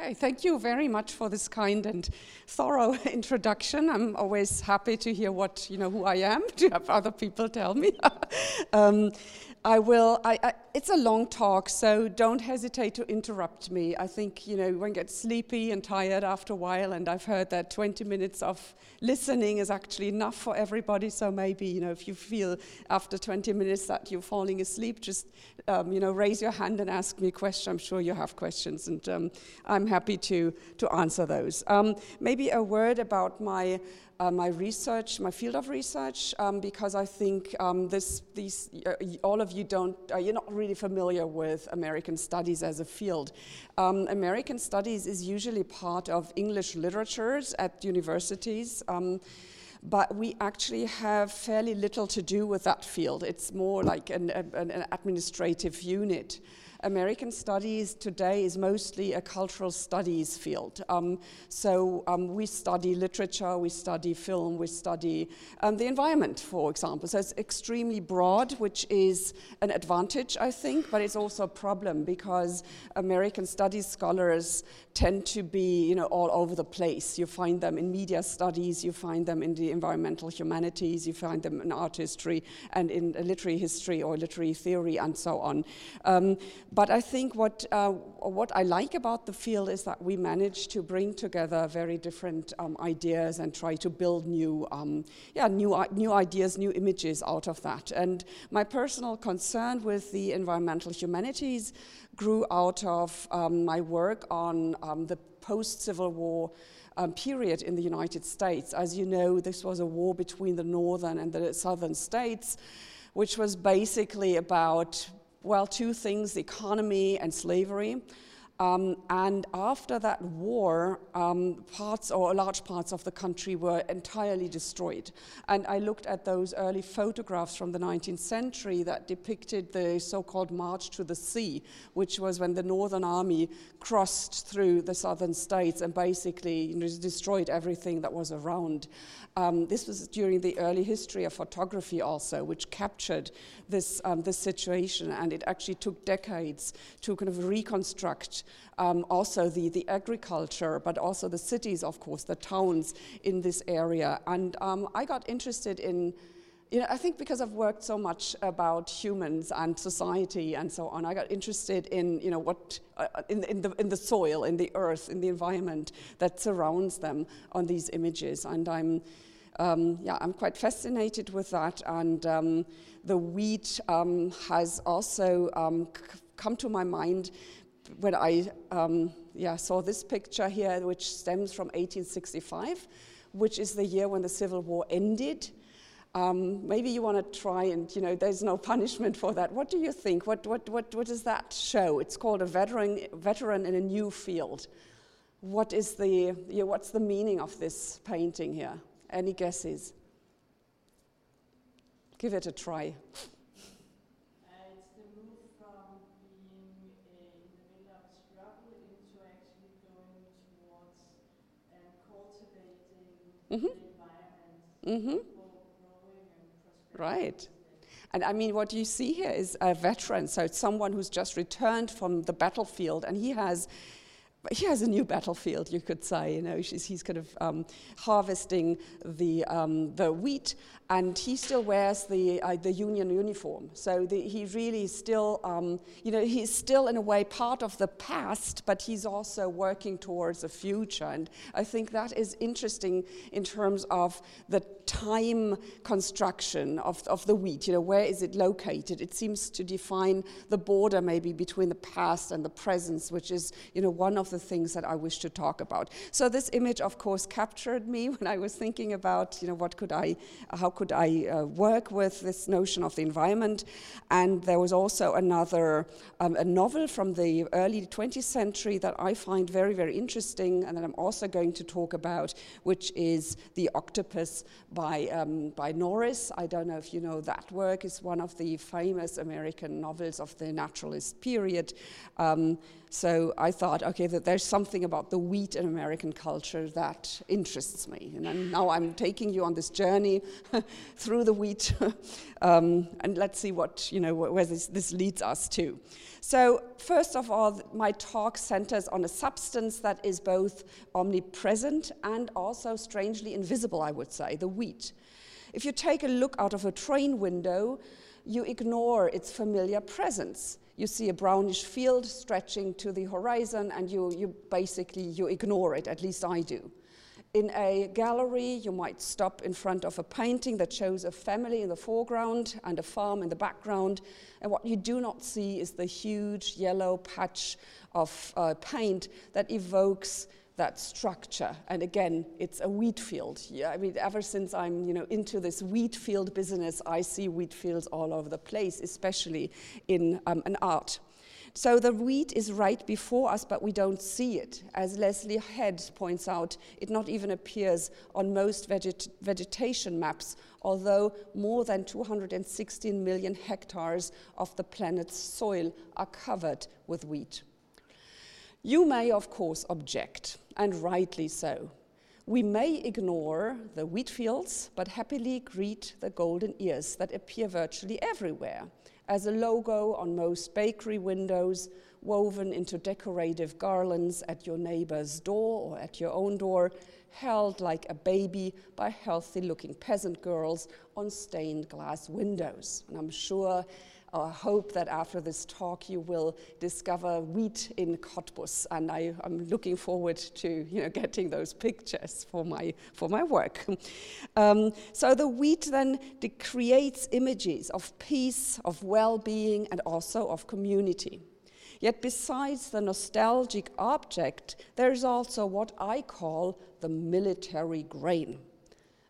Okay, thank you very much for this kind and thorough introduction. I'm always happy to hear what, you know, who I am, to have other people tell me. um, I will, I, I, it's a long talk, so don't hesitate to interrupt me. I think, you know, one gets sleepy and tired after a while, and I've heard that 20 minutes of listening is actually enough for everybody, so maybe, you know, if you feel after 20 minutes that you're falling asleep, just, um, you know, raise your hand and ask me a question. I'm sure you have questions, and um, I'm happy to, to answer those. Um, maybe a word about my uh, my research, my field of research, um, because I think um, this, these, uh, all of you don't, uh, you're not really familiar with American studies as a field. Um, American studies is usually part of English literatures at universities. Um, but we actually have fairly little to do with that field. It's more like an, an, an administrative unit. American studies today is mostly a cultural studies field. Um, so um, we study literature, we study film, we study um, the environment, for example. So it's extremely broad, which is an advantage, I think, but it's also a problem because American studies scholars tend to be you know, all over the place. You find them in media studies, you find them in the environmental humanities, you find them in art history and in literary history or literary theory and so on. Um, but I think what, uh, what I like about the field is that we manage to bring together very different um, ideas and try to build new, um, yeah, new, uh, new ideas, new images out of that. And my personal concern with the environmental humanities grew out of um, my work on um, the post-Civil War um, period in the United States. As you know, this was a war between the northern and the southern states, which was basically about, well, two things, the economy and slavery. Um, and after that war, um, parts or large parts of the country were entirely destroyed. And I looked at those early photographs from the 19th century that depicted the so called March to the Sea, which was when the Northern Army crossed through the southern states and basically destroyed everything that was around. Um, this was during the early history of photography, also, which captured this, um, this situation, and it actually took decades to kind of reconstruct um, also the, the agriculture, but also the cities, of course, the towns in this area. And um, I got interested in you know, I think because I've worked so much about humans and society and so on, I got interested in, you know, what, uh, in, in, the, in the soil, in the earth, in the environment that surrounds them on these images. And I'm, um, yeah, I'm quite fascinated with that. And um, the wheat um, has also um, come to my mind when I um, yeah, saw this picture here, which stems from 1865, which is the year when the Civil War ended. Um, maybe you want to try and, you know, there's no punishment for that. What do you think? What, what, what, what does that show? It's called a veteran, veteran in a new field. What is the, you know, what's the meaning of this painting here? Any guesses? Give it a try. Mm-hmm. Mm-hmm. Right. And I mean, what you see here is a veteran, so it's someone who's just returned from the battlefield, and he has he has a new battlefield, you could say. You know, he's, he's kind of um, harvesting the, um, the wheat, and he still wears the, uh, the union uniform. So the, he really still, um, you know, he's still in a way part of the past, but he's also working towards the future. And I think that is interesting in terms of the time construction of, of the wheat. You know, where is it located? It seems to define the border maybe between the past and the present, which is, you know, one of the things that I wish to talk about. So this image, of course, captured me when I was thinking about, you know, what could I, how could I uh, work with this notion of the environment? And there was also another um, a novel from the early 20th century that I find very, very interesting, and that I'm also going to talk about, which is The Octopus by, um, by Norris. I don't know if you know that work. It's one of the famous American novels of the naturalist period. Um, so I thought, okay, that there's something about the wheat in American culture that interests me. And now I'm taking you on this journey through the wheat, um, and let's see what you know where this, this leads us to. So first of all, my talk centers on a substance that is both omnipresent and also strangely invisible. I would say the wheat. If you take a look out of a train window, you ignore its familiar presence you see a brownish field stretching to the horizon and you, you basically you ignore it, at least I do. In a gallery, you might stop in front of a painting that shows a family in the foreground and a farm in the background. And what you do not see is the huge yellow patch of uh, paint that evokes that structure. And again, it's a wheat field. Yeah, I mean, ever since I'm you know, into this wheat field business, I see wheat fields all over the place, especially in um, an art. So the wheat is right before us, but we don't see it. As Lesley Head points out, it not even appears on most veget vegetation maps, although more than 216 million hectares of the planet's soil are covered with wheat. You may, of course, object, and rightly so. We may ignore the wheat fields, but happily greet the golden ears that appear virtually everywhere as a logo on most bakery windows, woven into decorative garlands at your neighbor's door or at your own door, held like a baby by healthy looking peasant girls on stained glass windows. And I'm sure I hope that after this talk you will discover wheat in Cottbus, and I, am looking forward to you know, getting those pictures for my, for my work. Um, so the wheat then creates images of peace, of well-being, and also of community. Yet besides the nostalgic object, there is also what I call the military grain.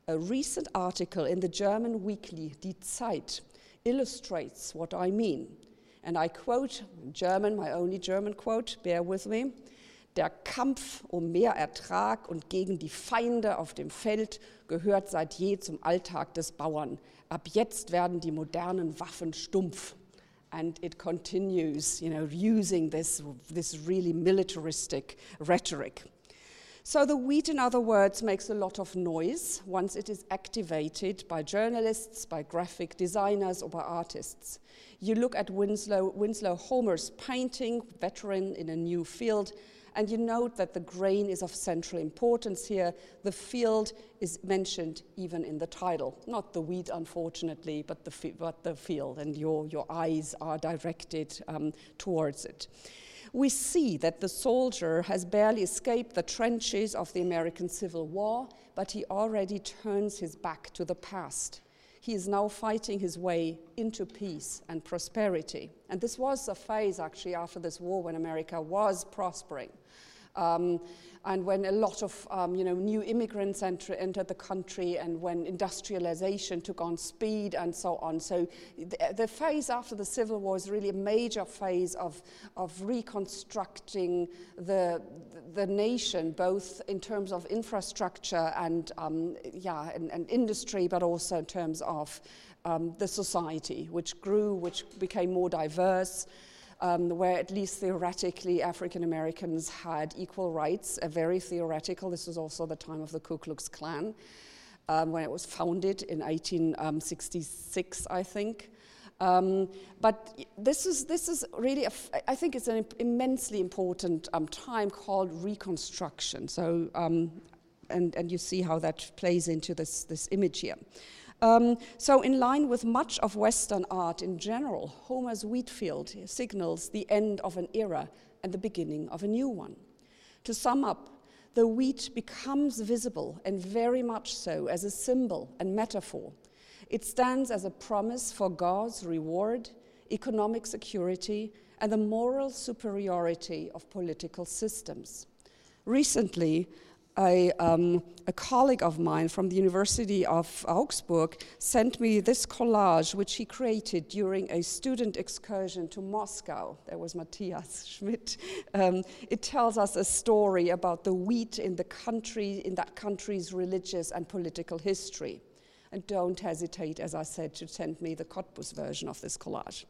A recent article in the German weekly Die Zeit illustrates what I mean. And I quote German, my only German quote, bear with me. Der Kampf um mehr Ertrag und gegen die Feinde auf dem Feld gehört seit je zum Alltag des Bauern. Ab jetzt werden die modernen Waffen stumpf. And it continues, you know, using this, this really militaristic rhetoric. So the wheat, in other words, makes a lot of noise once it is activated by journalists, by graphic designers, or by artists. You look at Winslow, Winslow Homer's painting, veteran in a new field, and you note that the grain is of central importance here. The field is mentioned even in the title. Not the wheat, unfortunately, but the, but the field, and your, your eyes are directed um, towards it we see that the soldier has barely escaped the trenches of the American Civil War, but he already turns his back to the past. He is now fighting his way into peace and prosperity. And this was a phase, actually, after this war when America was prospering. Um, and when a lot of um, you know, new immigrants enter, entered the country and when industrialization took on speed and so on. So the, the, phase after the Civil War is really a major phase of, of reconstructing the, the nation, both in terms of infrastructure and, um, yeah, and, and, industry, but also in terms of um, the society, which grew, which became more diverse, um, where at least theoretically African Americans had equal rights, a very theoretical. This was also the time of the Ku Klux Klan, um, when it was founded in 1866, I think. Um, but this is, this is really, a f- I think it's an immensely important um, time called Reconstruction. So, um, and, and you see how that plays into this, this image here. Um, so, in line with much of Western art in general, Homer's wheatfield signals the end of an era and the beginning of a new one. To sum up, the wheat becomes visible, and very much so, as a symbol and metaphor. It stands as a promise for God's reward, economic security, and the moral superiority of political systems. Recently, a, um, a, colleague of mine from the University of Augsburg sent me this collage, which he created during a student excursion to Moscow. There was Matthias Schmidt. Um, it tells us a story about the wheat in the country, in that country's religious and political history. And don't hesitate, as I said, to send me the Cottbus version of this collage.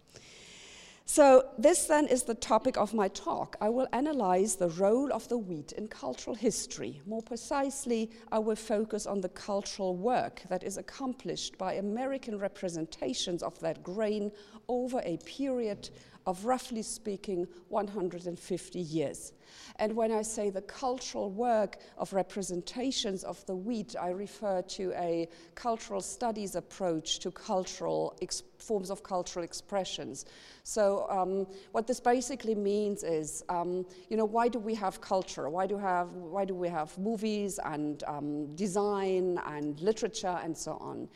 So, this then is the topic of my talk. I will analyze the role of the wheat in cultural history. More precisely, I will focus on the cultural work that is accomplished by American representations of that grain over a period of roughly speaking 150 years. And when I say the cultural work of representations of the wheat, I refer to a cultural studies approach to cultural forms of cultural expressions. So um, what this basically means is, um, you know, why do we have culture? Why do, have, why do we have movies and um, design and literature and so on?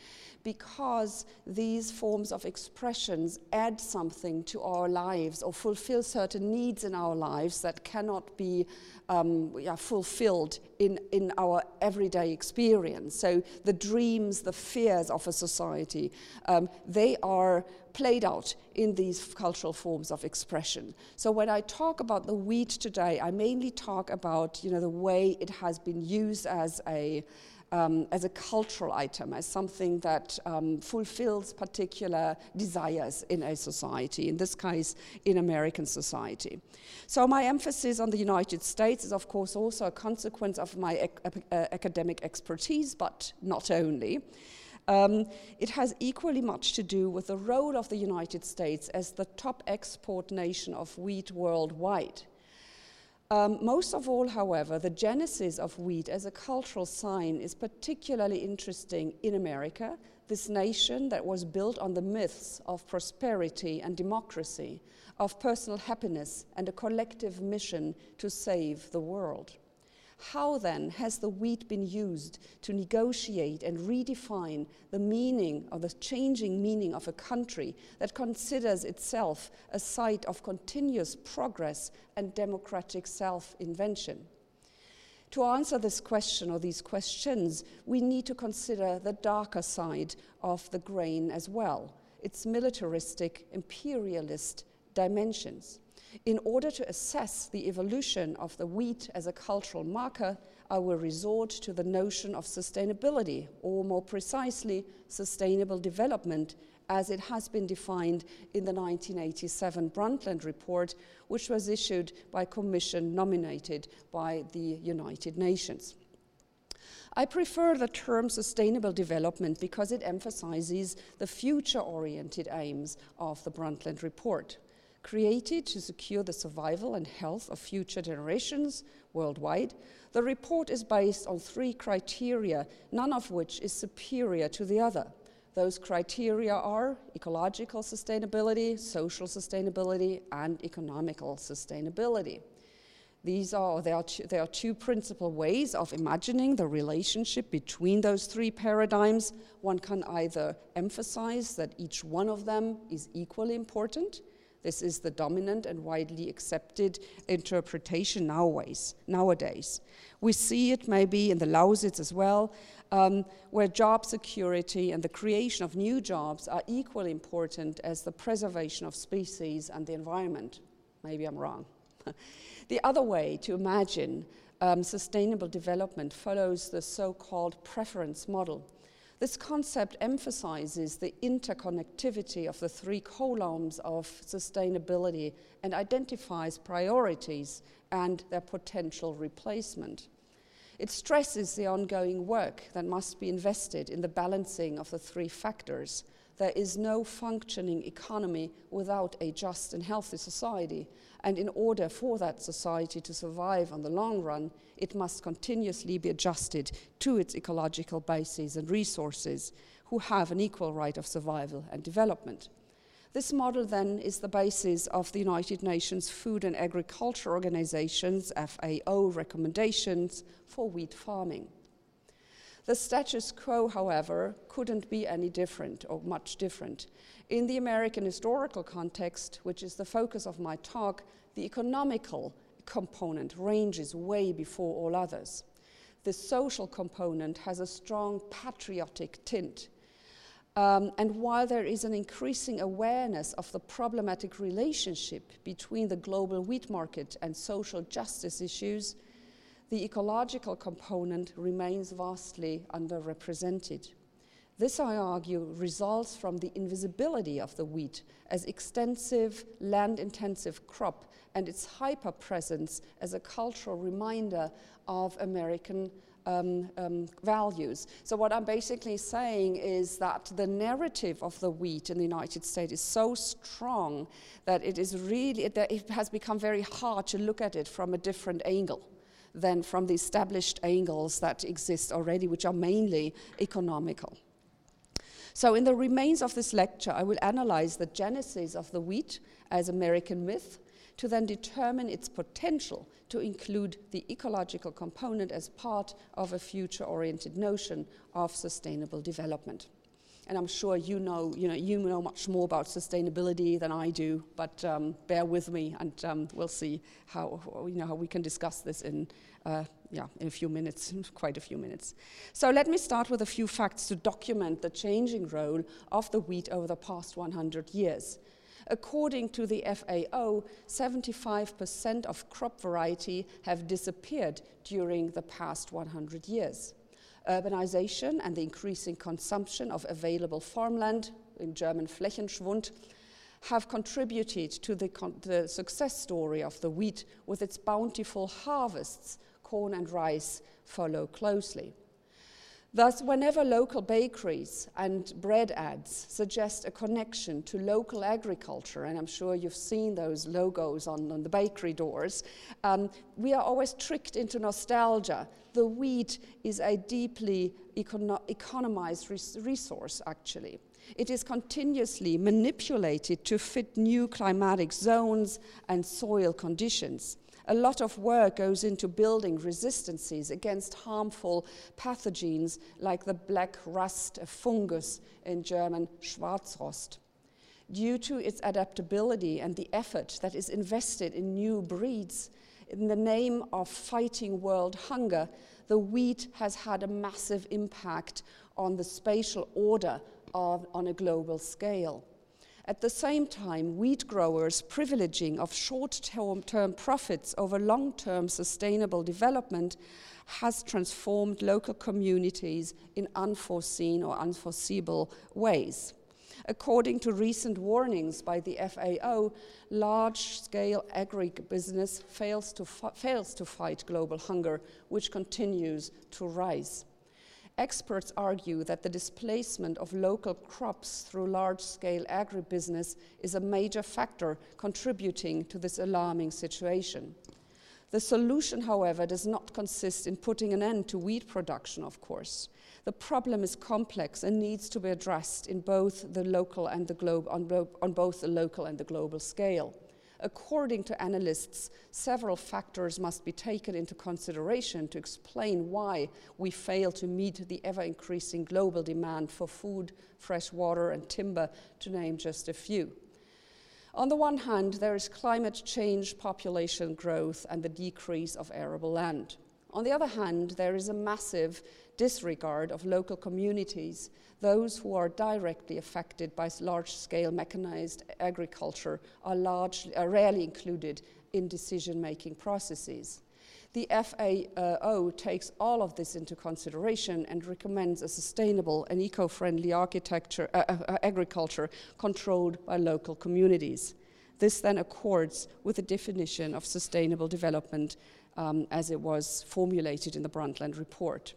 because these forms of expressions add something to our lives or fulfill certain needs in our lives that cannot be um, yeah, fulfilled in, in our everyday experience. So the dreams, the fears of a society, um, they are played out in these cultural forms of expression. So when I talk about the wheat today, I mainly talk about you know, the way it has been used as a um, as a cultural item, as something that um, fulfills particular desires in a society, in this case, in American society. So, my emphasis on the United States is, of course, also a consequence of my ec- uh, academic expertise, but not only. Um, it has equally much to do with the role of the United States as the top export nation of wheat worldwide. Um, most of all, however, the genesis of wheat as a cultural sign is particularly interesting in America, this nation that was built on the myths of prosperity and democracy, of personal happiness and a collective mission to save the world. How then has the wheat been used to negotiate and redefine the meaning or the changing meaning of a country that considers itself a site of continuous progress and democratic self invention? To answer this question or these questions, we need to consider the darker side of the grain as well, its militaristic, imperialist dimensions. In order to assess the evolution of the wheat as a cultural marker, I will resort to the notion of sustainability, or more precisely, sustainable development, as it has been defined in the 1987 Brundtland Report, which was issued by a commission nominated by the United Nations. I prefer the term sustainable development because it emphasizes the future oriented aims of the Brundtland Report created to secure the survival and health of future generations worldwide. The report is based on three criteria, none of which is superior to the other. Those criteria are ecological sustainability, social sustainability, and economical sustainability. These are there, are two, there are two principal ways of imagining the relationship between those three paradigms. One can either emphasize that each one of them is equally important, this is the dominant and widely accepted interpretation nowadays. nowadays. We see it maybe in the Lausitz as well, um, where job security and the creation of new jobs are equally important as the preservation of species and the environment. Maybe I'm wrong. the other way to imagine um, sustainable development follows the so called preference model this concept emphasizes the interconnectivity of the three columns of sustainability and identifies priorities and their potential replacement. It stresses the ongoing work that must be invested in the balancing of the three factors. There is no functioning economy without a just and healthy society, and in order for that society to survive on the long run, it must continuously be adjusted to its ecological bases and resources, who have an equal right of survival and development. This model then is the basis of the United Nations Food and Agriculture Organization's FAO recommendations for wheat farming. The status quo, however, couldn't be any different or much different. In the American historical context, which is the focus of my talk, the economical component ranges way before all others. The social component has a strong patriotic tint. Um, and while there is an increasing awareness of the problematic relationship between the global wheat market and social justice issues, the ecological component remains vastly underrepresented. This, I argue, results from the invisibility of the wheat as extensive, land intensive crop and its hyper presence as a cultural reminder of American um, um, values. So, what I'm basically saying is that the narrative of the wheat in the United States is so strong that it is really, that it has become very hard to look at it from a different angle than from the established angles that exist already, which are mainly economical. So, in the remains of this lecture, I will analyze the genesis of the wheat as American myth to then determine its potential to include the ecological component as part of a future oriented notion of sustainable development. And I'm sure you know, you know, you know much more about sustainability than I do, but um, bear with me and um, we'll see how, you know, how we can discuss this in, uh, yeah, in a few minutes, quite a few minutes. So let me start with a few facts to document the changing role of the wheat over the past 100 years. According to the FAO, 75% of crop variety have disappeared during the past 100 years. Urbanization and the increasing consumption of available farmland, in German Flächenschwund, have contributed to the, the, success story of the wheat with its bountiful harvests. Corn and rice follow closely. Thus, whenever local bakeries and bread ads suggest a connection to local agriculture, and I'm sure you've seen those logos on, on the bakery doors, um, we are always tricked into nostalgia. The wheat is a deeply econo- economized res- resource, actually. It is continuously manipulated to fit new climatic zones and soil conditions. A lot of work goes into building resistances against harmful pathogens like the black rust, a fungus in German Schwarzrost. Due to its adaptability and the effort that is invested in new breeds, in the name of fighting world hunger, the wheat has had a massive impact on the spatial order of, on a global scale. At the same time, wheat growers' privileging of short term profits over long term sustainable development has transformed local communities in unforeseen or unforeseeable ways. According to recent warnings by the FAO, large scale agribusiness fails to, fails to fight global hunger, which continues to rise. Experts argue that the displacement of local crops through large scale agribusiness is a major factor contributing to this alarming situation. The solution, however, does not consist in putting an end to wheat production, of course. The problem is complex and needs to be addressed in both the local and the globe, on, on both the local and the global scale. According to analysts, several factors must be taken into consideration to explain why we fail to meet the ever increasing global demand for food, fresh water, and timber, to name just a few. On the one hand, there is climate change, population growth, and the decrease of arable land. On the other hand, there is a massive disregard of local communities those who are directly affected by large scale mechanized agriculture are, largely, are rarely included in decision making processes. The FAO takes all of this into consideration and recommends a sustainable and eco friendly architecture, uh, uh, uh, agriculture controlled by local communities. This then accords with the definition of sustainable development um, as it was formulated in the Brundtland Report.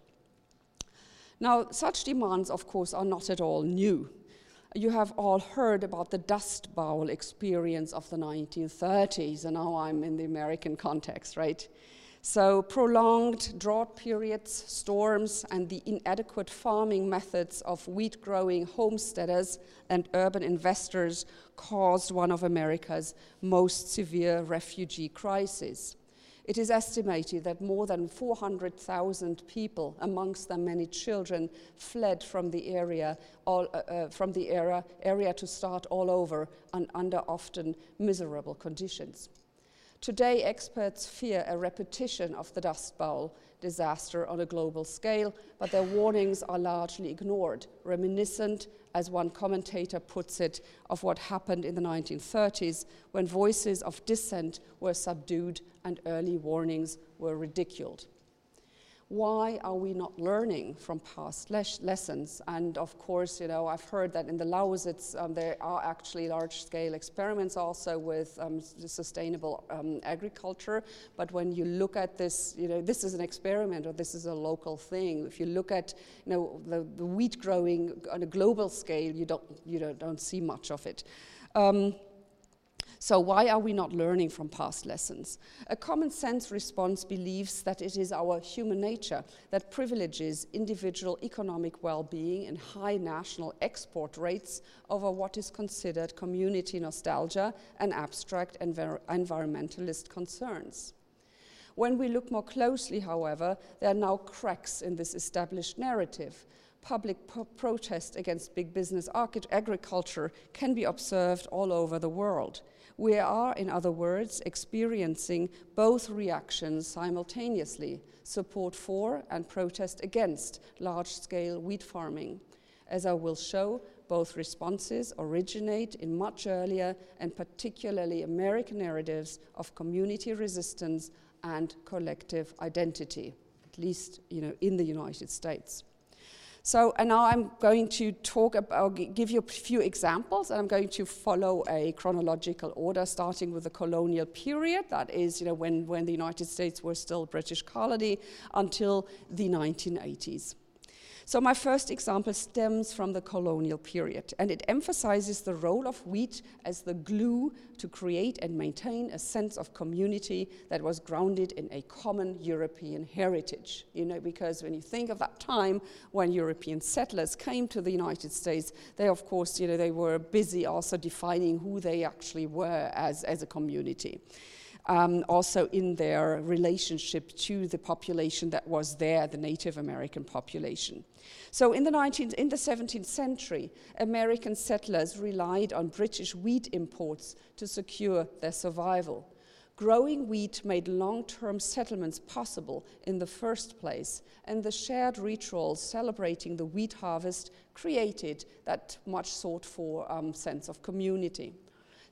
Now, such demands, of course, are not at all new. You have all heard about the Dust Bowl experience of the 1930s, and now I'm in the American context, right? So, prolonged drought periods, storms, and the inadequate farming methods of wheat growing homesteaders and urban investors caused one of America's most severe refugee crises. It is estimated that more than 400,000 people, amongst them many children, fled from the area, all, uh, uh, from the area, area to start all over and under often miserable conditions. Today, experts fear a repetition of the Dust Bowl disaster on a global scale, but their warnings are largely ignored, reminiscent, as one commentator puts it, of what happened in the 1930s when voices of dissent were subdued and early warnings were ridiculed. why are we not learning from past les lessons? And of course, you know, I've heard that in the Lausitz um, there are actually large-scale experiments also with um, sustainable um, agriculture. But when you look at this, you know, this is an experiment or this is a local thing. If you look at, you know, the, the wheat growing on a global scale, you don't, you don't, don't see much of it. Um, so why are we not learning from past lessons? A common sense response believes that it is our human nature that privileges individual economic well-being and high national export rates over what is considered community nostalgia and abstract envir environmentalist concerns. When we look more closely, however, there are now cracks in this established narrative. Public protest against big business agriculture can be observed all over the world. We are, in other words, experiencing both reactions simultaneously support for and protest against large scale wheat farming. As I will show, both responses originate in much earlier and particularly American narratives of community resistance and collective identity, at least you know, in the United States. So, and now I'm going to talk about, give you a few examples, and I'm going to follow a chronological order, starting with the colonial period, that is, you know, when, when the United States were still a British colony, until the 1980s. So my first example stems from the colonial period, and it emphasizes the role of wheat as the glue to create and maintain a sense of community that was grounded in a common European heritage. You know, because when you think of that time when European settlers came to the United States, they of course, you know, they were busy also defining who they actually were as, as a community um, also in their relationship to the population that was there, the Native American population. So in the, 19th, in the 17th century, American settlers relied on British wheat imports to secure their survival. Growing wheat made long-term settlements possible in the first place, and the shared rituals celebrating the wheat harvest created that much sought-for um, sense of community.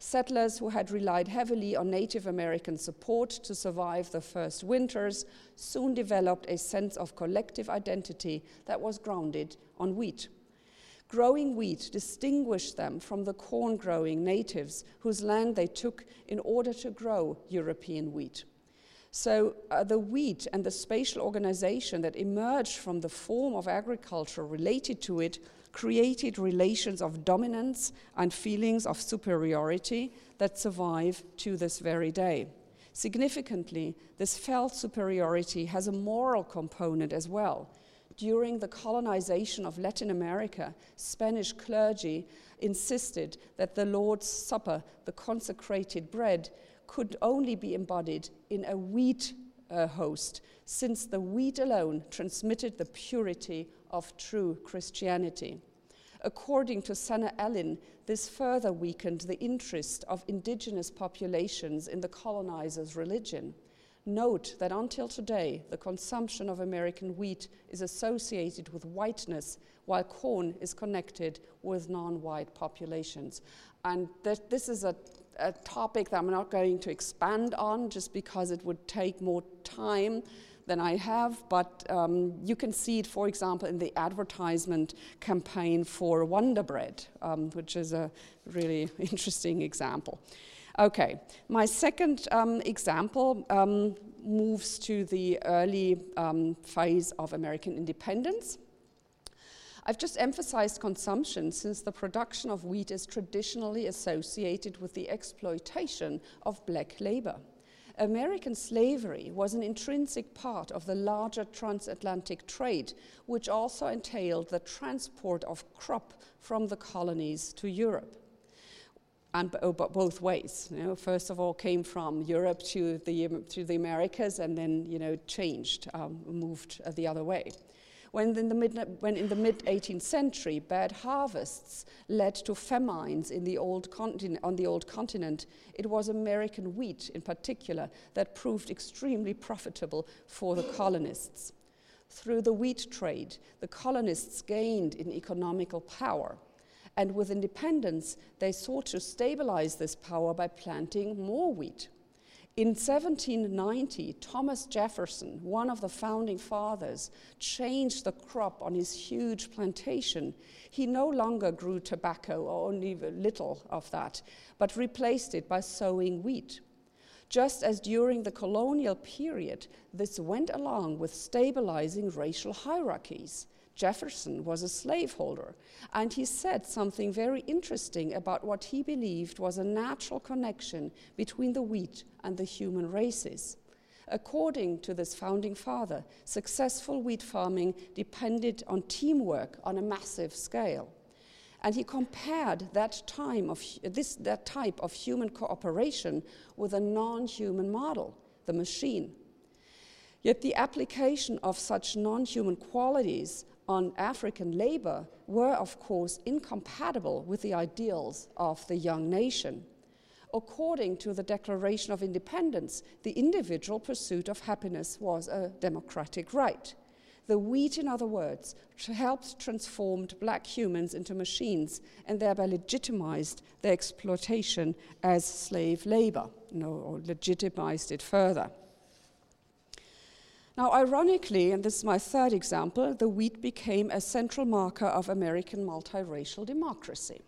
Settlers who had relied heavily on Native American support to survive the first winters soon developed a sense of collective identity that was grounded on wheat. Growing wheat distinguished them from the corn growing natives whose land they took in order to grow European wheat. So uh, the wheat and the spatial organization that emerged from the form of agriculture related to it created relations of dominance and feelings of superiority that survive to this very day. Significantly, this felt superiority has a moral component as well. During the colonization of Latin America, Spanish clergy insisted that the Lord's Supper, the consecrated bread, could only be embodied in a wheat uh, host, since the wheat alone transmitted the purity of true Christianity. According to Sanna Allin, this further weakened the interest of indigenous populations in the colonizers' religion. Note that until today, the consumption of American wheat is associated with whiteness, while corn is connected with non-white populations. And this is a, a topic that I'm not going to expand on just because it would take more time than I have, but um, you can see it, for example, in the advertisement campaign for Wonder Bread, um, which is a really interesting example. Okay, my second um, example um, moves to the early um, phase of American independence. I've just emphasized consumption since the production of wheat is traditionally associated with the exploitation of black labor. American slavery was an intrinsic part of the larger transatlantic trade, which also entailed the transport of crop from the colonies to Europe. And oh, both ways. You know, first of all, came from Europe to the, to the Americas and then you know, changed, um, moved uh, the other way. When in the mid, when in the mid 18th century, bad harvests led to famines in the old on the old continent, it was American wheat in particular that proved extremely profitable for the colonists. Through the wheat trade, the colonists gained in economical power. And with independence, they sought to stabilize this power by planting more wheat. In 1790, Thomas Jefferson, one of the founding fathers, changed the crop on his huge plantation. He no longer grew tobacco, or only little of that, but replaced it by sowing wheat. Just as during the colonial period, this went along with stabilizing racial hierarchies. Jefferson was a slaveholder, and he said something very interesting about what he believed was a natural connection between the wheat and the human races. According to this founding father, successful wheat farming depended on teamwork on a massive scale. And he compared that, time of, this, that type of human cooperation with a non human model, the machine. Yet the application of such non human qualities on African labor were, of course, incompatible with the ideals of the young nation. According to the Declaration of Independence, the individual pursuit of happiness was a democratic right. The wheat, in other words, helped transform black humans into machines and thereby legitimized their exploitation as slave labor, you know, or legitimized it further. Now, ironically, and this is my third example, the wheat became a central marker of American multiracial democracy.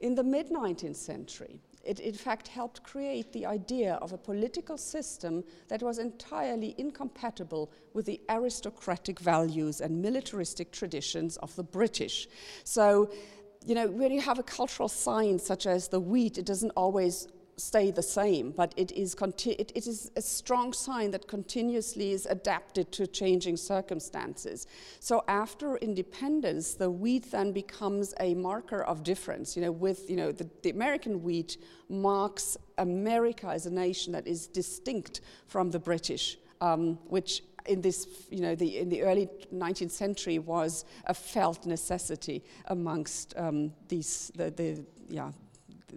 In the mid 19th century, it in fact helped create the idea of a political system that was entirely incompatible with the aristocratic values and militaristic traditions of the British. So, you know, when you have a cultural sign such as the wheat, it doesn't always stay the same, but it is, it, it is a strong sign that continuously is adapted to changing circumstances. So after independence, the wheat then becomes a marker of difference. You know, with you know the, the American wheat marks America as a nation that is distinct from the British, um, which in this, you know, the, in the early 19th century was a felt necessity amongst um, these, the, the, yeah,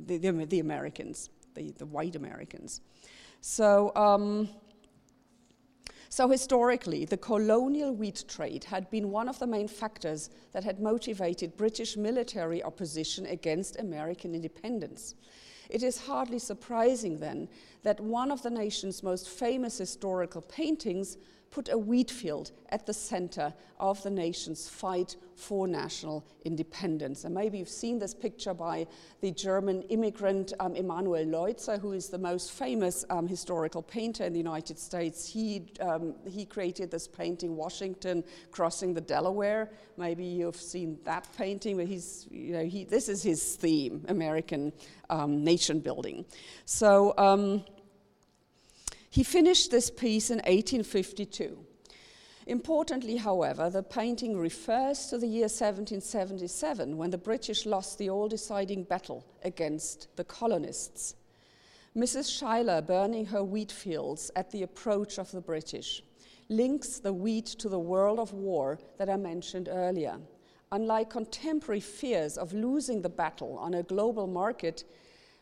the, the, the Americans the, the white Americans. So, um, so historically, the colonial wheat trade had been one of the main factors that had motivated British military opposition against American independence. It is hardly surprising then that one of the nation's most famous historical paintings put a wheat field at the center of the nation's fight for national independence. And maybe you've seen this picture by the German immigrant um, Emanuel Leutze, who is the most famous um, historical painter in the United States. He, um, he created this painting, Washington crossing the Delaware. Maybe you've seen that painting, but he's, you know, he, this is his theme, American um, nation building. So, um, he finished this piece in 1852. Importantly, however, the painting refers to the year 1777 when the British lost the all deciding battle against the colonists. Mrs. Schuyler, burning her wheat fields at the approach of the British, links the wheat to the world of war that I mentioned earlier. Unlike contemporary fears of losing the battle on a global market,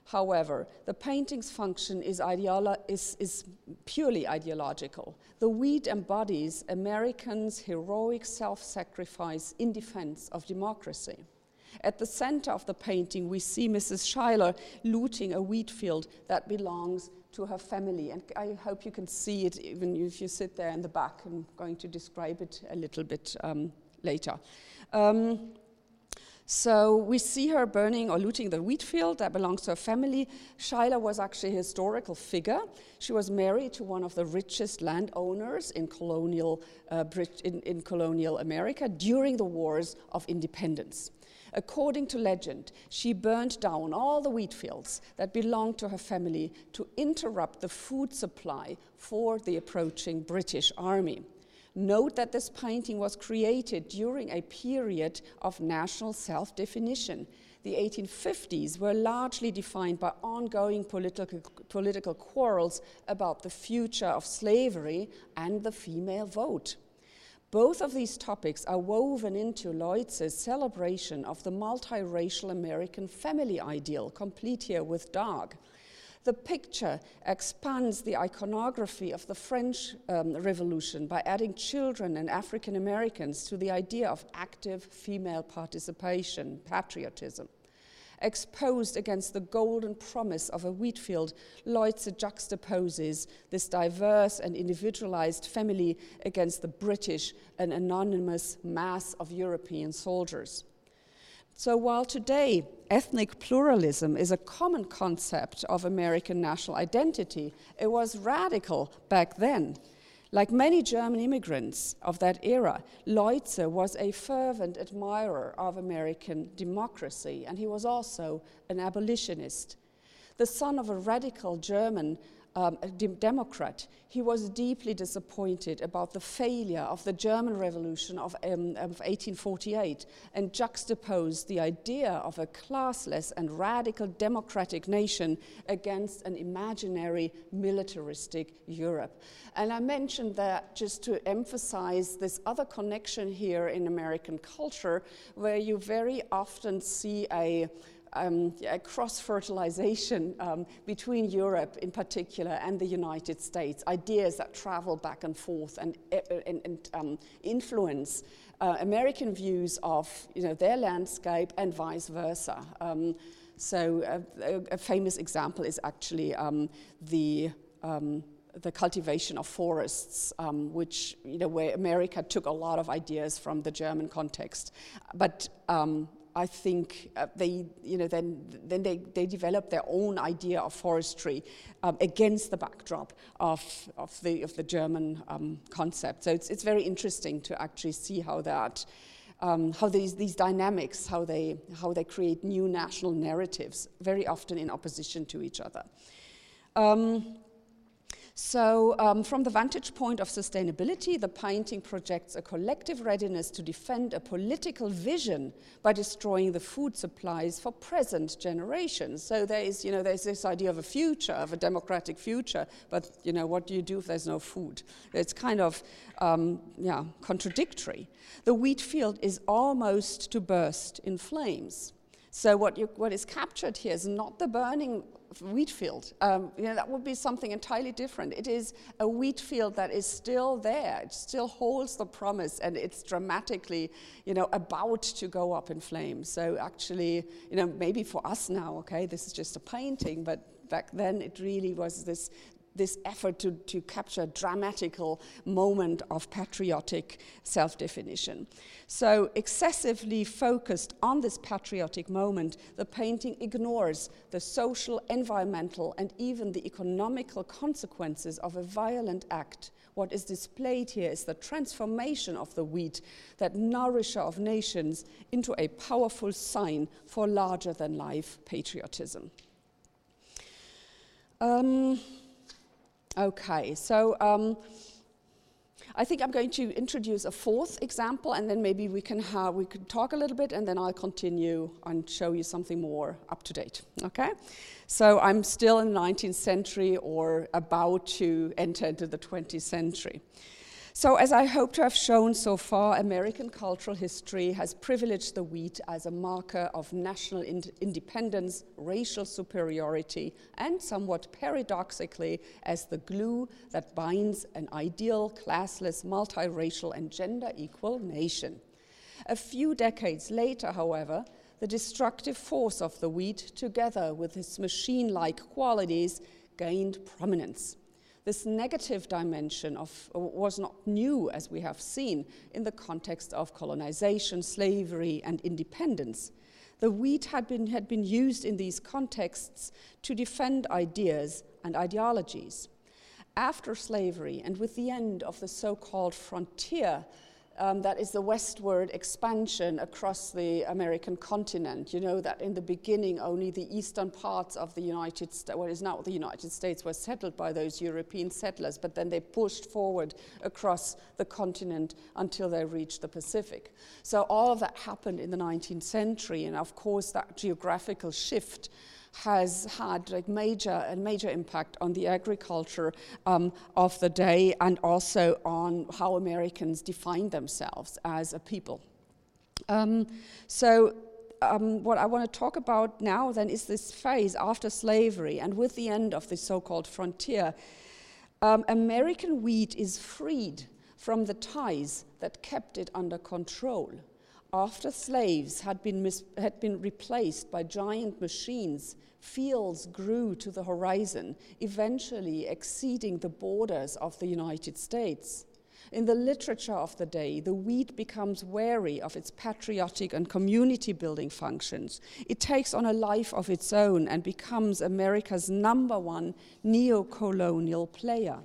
However, the painting's function is, is, is, purely ideological. The wheat embodies Americans' heroic self sacrifice in defense of democracy. At the center of the painting, we see Mrs. Schuyler looting a wheat field that belongs to her family. And I hope you can see it even if you sit there in the back. I'm going to describe it a little bit um, later. Um, so we see her burning or looting the wheat field that belongs to her family. Schuyler was actually a historical figure. She was married to one of the richest landowners in colonial, uh, in, in colonial America during the wars of independence. According to legend, she burned down all the wheat fields that belonged to her family to interrupt the food supply for the approaching British army. Note that this painting was created during a period of national self definition. The 1850s were largely defined by ongoing political, political quarrels about the future of slavery and the female vote. Both of these topics are woven into Leutze's celebration of the multiracial American family ideal, complete here with dog. The picture expands the iconography of the French um, Revolution by adding children and African Americans to the idea of active female participation, patriotism. Exposed against the golden promise of a wheat field, Leutze juxtaposes this diverse and individualized family against the British and anonymous mass of European soldiers. So while today ethnic pluralism is a common concept of American national identity, it was radical back then. Like many German immigrants of that era, Leutze was a fervent admirer of American democracy, and he was also an abolitionist. The son of a radical German um, a de Democrat, he was deeply disappointed about the failure of the German Revolution of, um, of 1848 and juxtaposed the idea of a classless and radical democratic nation against an imaginary militaristic Europe. And I mentioned that just to emphasize this other connection here in American culture, where you very often see a um, yeah, cross fertilization um, between Europe in particular and the United States, ideas that travel back and forth and, uh, and, and um, influence uh, American views of you know, their landscape and vice versa. Um, so, uh, a, a, famous example is actually um, the um, the cultivation of forests, um, which, you know, where America took a lot of ideas from the German context. But um, I think uh, they, you know, then, then they, they develop their own idea of forestry um, against the backdrop of, of, the, of the German um, concept. So it's, it's very interesting to actually see how that, um, how these, these dynamics, how they, how they create new national narratives, very often in opposition to each other. Um, so, um, from the vantage point of sustainability, the painting projects a collective readiness to defend a political vision by destroying the food supplies for present generations. So, there is, you know, there's this idea of a future, of a democratic future, but, you know, what do you do if there's no food? It's kind of, um, yeah, contradictory. The wheat field is almost to burst in flames. So what, you, what is captured here is not the burning wheat field. Um, you know, that would be something entirely different. It is a wheat field that is still there. It still holds the promise, and it's dramatically, you know, about to go up in flames. So actually, you know, maybe for us now, okay, this is just a painting, but back then it really was this this effort to, to capture a dramatical moment of patriotic self definition. So, excessively focused on this patriotic moment, the painting ignores the social, environmental, and even the economical consequences of a violent act. What is displayed here is the transformation of the wheat, that nourisher of nations, into a powerful sign for larger than life patriotism. Um, Okay, so um, I think I'm going to introduce a fourth example, and then maybe we can have, we can talk a little bit, and then I'll continue and show you something more up to date. Okay, so I'm still in the 19th century or about to enter into the 20th century. So, as I hope to have shown so far, American cultural history has privileged the wheat as a marker of national in independence, racial superiority, and somewhat paradoxically, as the glue that binds an ideal, classless, multiracial, and gender equal nation. A few decades later, however, the destructive force of the wheat, together with its machine like qualities, gained prominence. This negative dimension of, was not new, as we have seen, in the context of colonization, slavery, and independence. The wheat had been, had been used in these contexts to defend ideas and ideologies. After slavery, and with the end of the so called frontier, um, that is the westward expansion across the American continent. You know that in the beginning, only the eastern parts of the United States, what is now the United States, were settled by those European settlers, but then they pushed forward across the continent until they reached the Pacific. So all of that happened in the 19th century, and of course, that geographical shift has had like major a major impact on the agriculture um, of the day and also on how Americans define themselves as a people. Um, so um, what I want to talk about now then is this phase after slavery and with the end of the so-called frontier. Um, American wheat is freed from the ties that kept it under control after slaves had been, had been replaced by giant machines, fields grew to the horizon, eventually exceeding the borders of the United States. In the literature of the day, the wheat becomes wary of its patriotic and community building functions. It takes on a life of its own and becomes America's number one neo colonial player.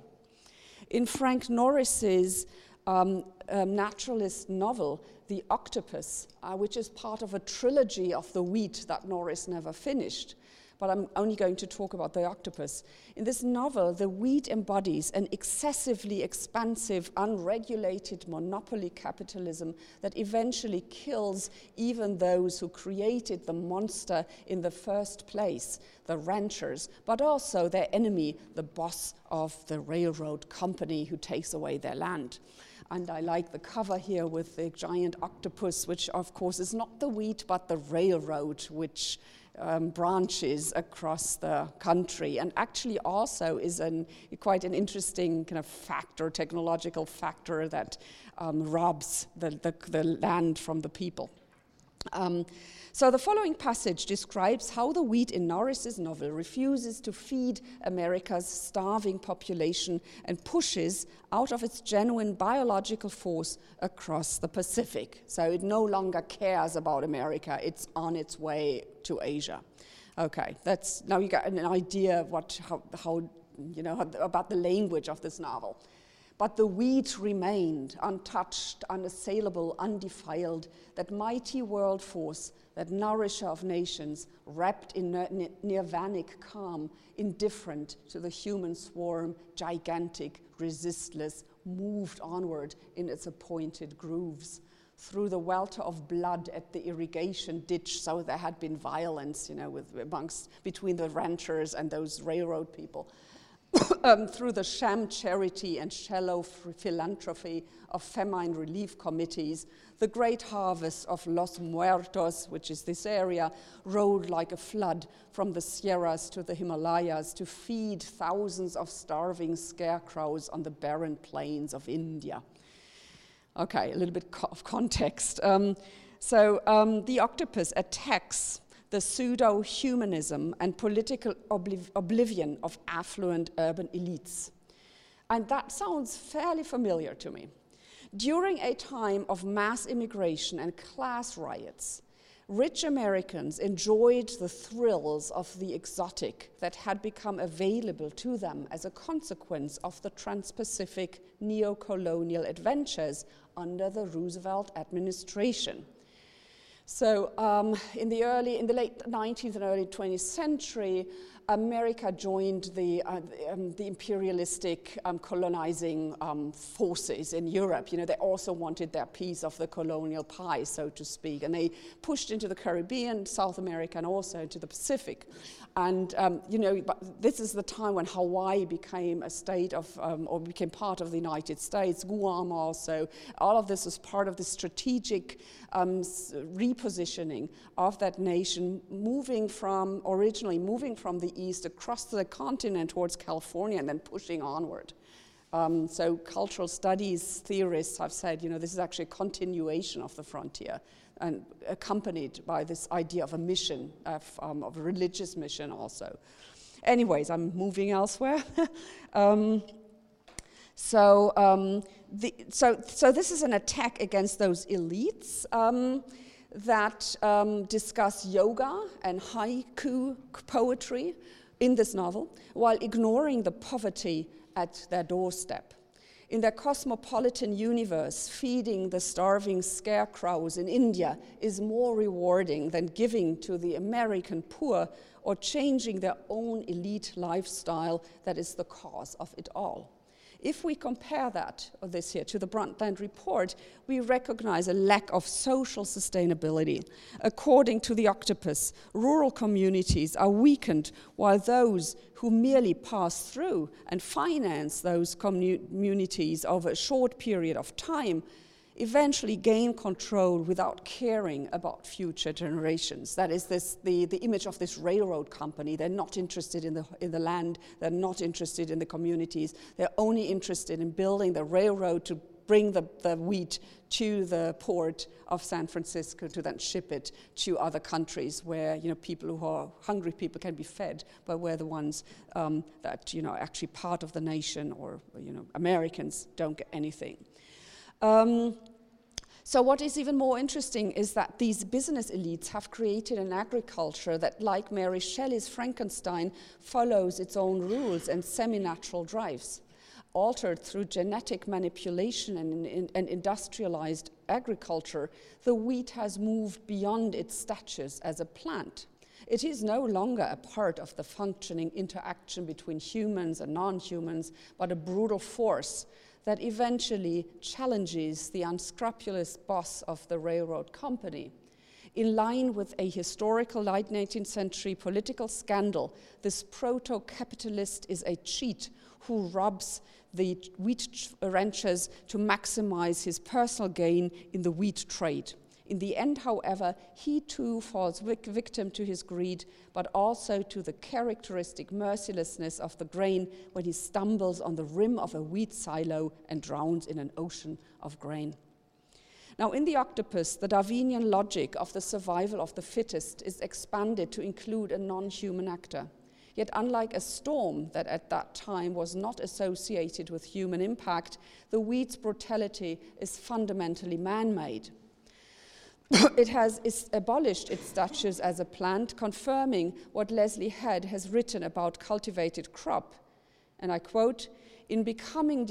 In Frank Norris's um, um, naturalist novel, The Octopus, uh, which is part of a trilogy of the wheat that Norris never finished, but I'm only going to talk about the octopus. In this novel, the wheat embodies an excessively expansive, unregulated monopoly capitalism that eventually kills even those who created the monster in the first place, the ranchers, but also their enemy, the boss of the railroad company who takes away their land. And I like the cover here with the giant octopus, which of course is not the wheat, but the railroad, which um, branches across the country, and actually also is an, quite an interesting kind of factor, technological factor that um, robs the, the, the, land from the people. Um, so the following passage describes how the wheat in Norris's novel refuses to feed America's starving population and pushes out of its genuine biological force across the Pacific. So it no longer cares about America, it's on its way to Asia. Okay, that's now you got an idea of what how, how you know about the language of this novel. But the wheat remained untouched, unassailable, undefiled, that mighty world force, that nourisher of nations, wrapped in nirvanic calm, indifferent to the human swarm, gigantic, resistless, moved onward in its appointed grooves. Through the welter of blood at the irrigation ditch, so there had been violence, you know, with, amongst between the ranchers and those railroad people um, through the sham charity and shallow philanthropy of famine relief committees, the great harvest of Los Muertos, which is this area, rolled like a flood from the Sierras to the Himalayas to feed thousands of starving scarecrows on the barren plains of India. Okay, a little bit of context. Um, so um, the octopus attacks the pseudo humanism and political obliv oblivion of affluent urban elites. And that sounds fairly familiar to me. During a time of mass immigration and class riots, rich Americans enjoyed the thrills of the exotic that had become available to them as a consequence of the trans Pacific neo colonial adventures under the Roosevelt administration. So um, in the early, in the late 19th and early 20th century, America joined the, uh, um, the imperialistic um, colonizing um, forces in Europe. You know, they also wanted their piece of the colonial pie, so to speak, and they pushed into the Caribbean, South America, and also into the Pacific. And, um, you know, this is the time when Hawaii became a state of, um, or became part of the United States, Guam also. All of this was part of the strategic um, repositioning of that nation, moving from, originally moving from the east across the continent towards California and then pushing onward. Um, so cultural studies theorists have said, you know, this is actually a continuation of the frontier and accompanied by this idea of a mission, of, um, of a religious mission also. Anyways, I'm moving elsewhere. um, so, um, the, so, so this is an attack against those elites um, that um, discuss yoga and haiku poetry in this novel, while ignoring the poverty at their doorstep in their cosmopolitan universe, feeding the starving scarecrows in India is more rewarding than giving to the American poor or changing their own elite lifestyle that is the cause of it all. If we compare that, this here, to the Brundtland report, we recognize a lack of social sustainability. According to the octopus, rural communities are weakened while those who merely pass through and finance those communities over a short period of time eventually gain control without caring about future generations. That is this, the, the image of this railroad company. They're not interested in the, in the land, they're not interested in the communities, they're only interested in building the railroad to bring the, the wheat to the port of San Francisco to then ship it to other countries where you know people who are hungry people can be fed, but where the ones um, that you know actually part of the nation or you know Americans don't get anything. Um, so, what is even more interesting is that these business elites have created an agriculture that, like Mary Shelley's Frankenstein, follows its own rules and semi natural drives. Altered through genetic manipulation and, and industrialized agriculture, the wheat has moved beyond its status as a plant. It is no longer a part of the functioning interaction between humans and non humans, but a brutal force that eventually challenges the unscrupulous boss of the railroad company. In line with a historical late 19th century political scandal, this proto capitalist is a cheat who robs the wheat ranchers to maximize his personal gain in the wheat trade. In the end, however, he too falls vic victim to his greed, but also to the characteristic mercilessness of the grain when he stumbles on the rim of a wheat silo and drowns in an ocean of grain. Now, in the octopus, the Darwinian logic of the survival of the fittest is expanded to include a non human actor. Yet, unlike a storm that at that time was not associated with human impact, the wheat's brutality is fundamentally man made. it has abolished its status as a plant, confirming what Lesley Head has written about cultivated crop. And I quote, in becoming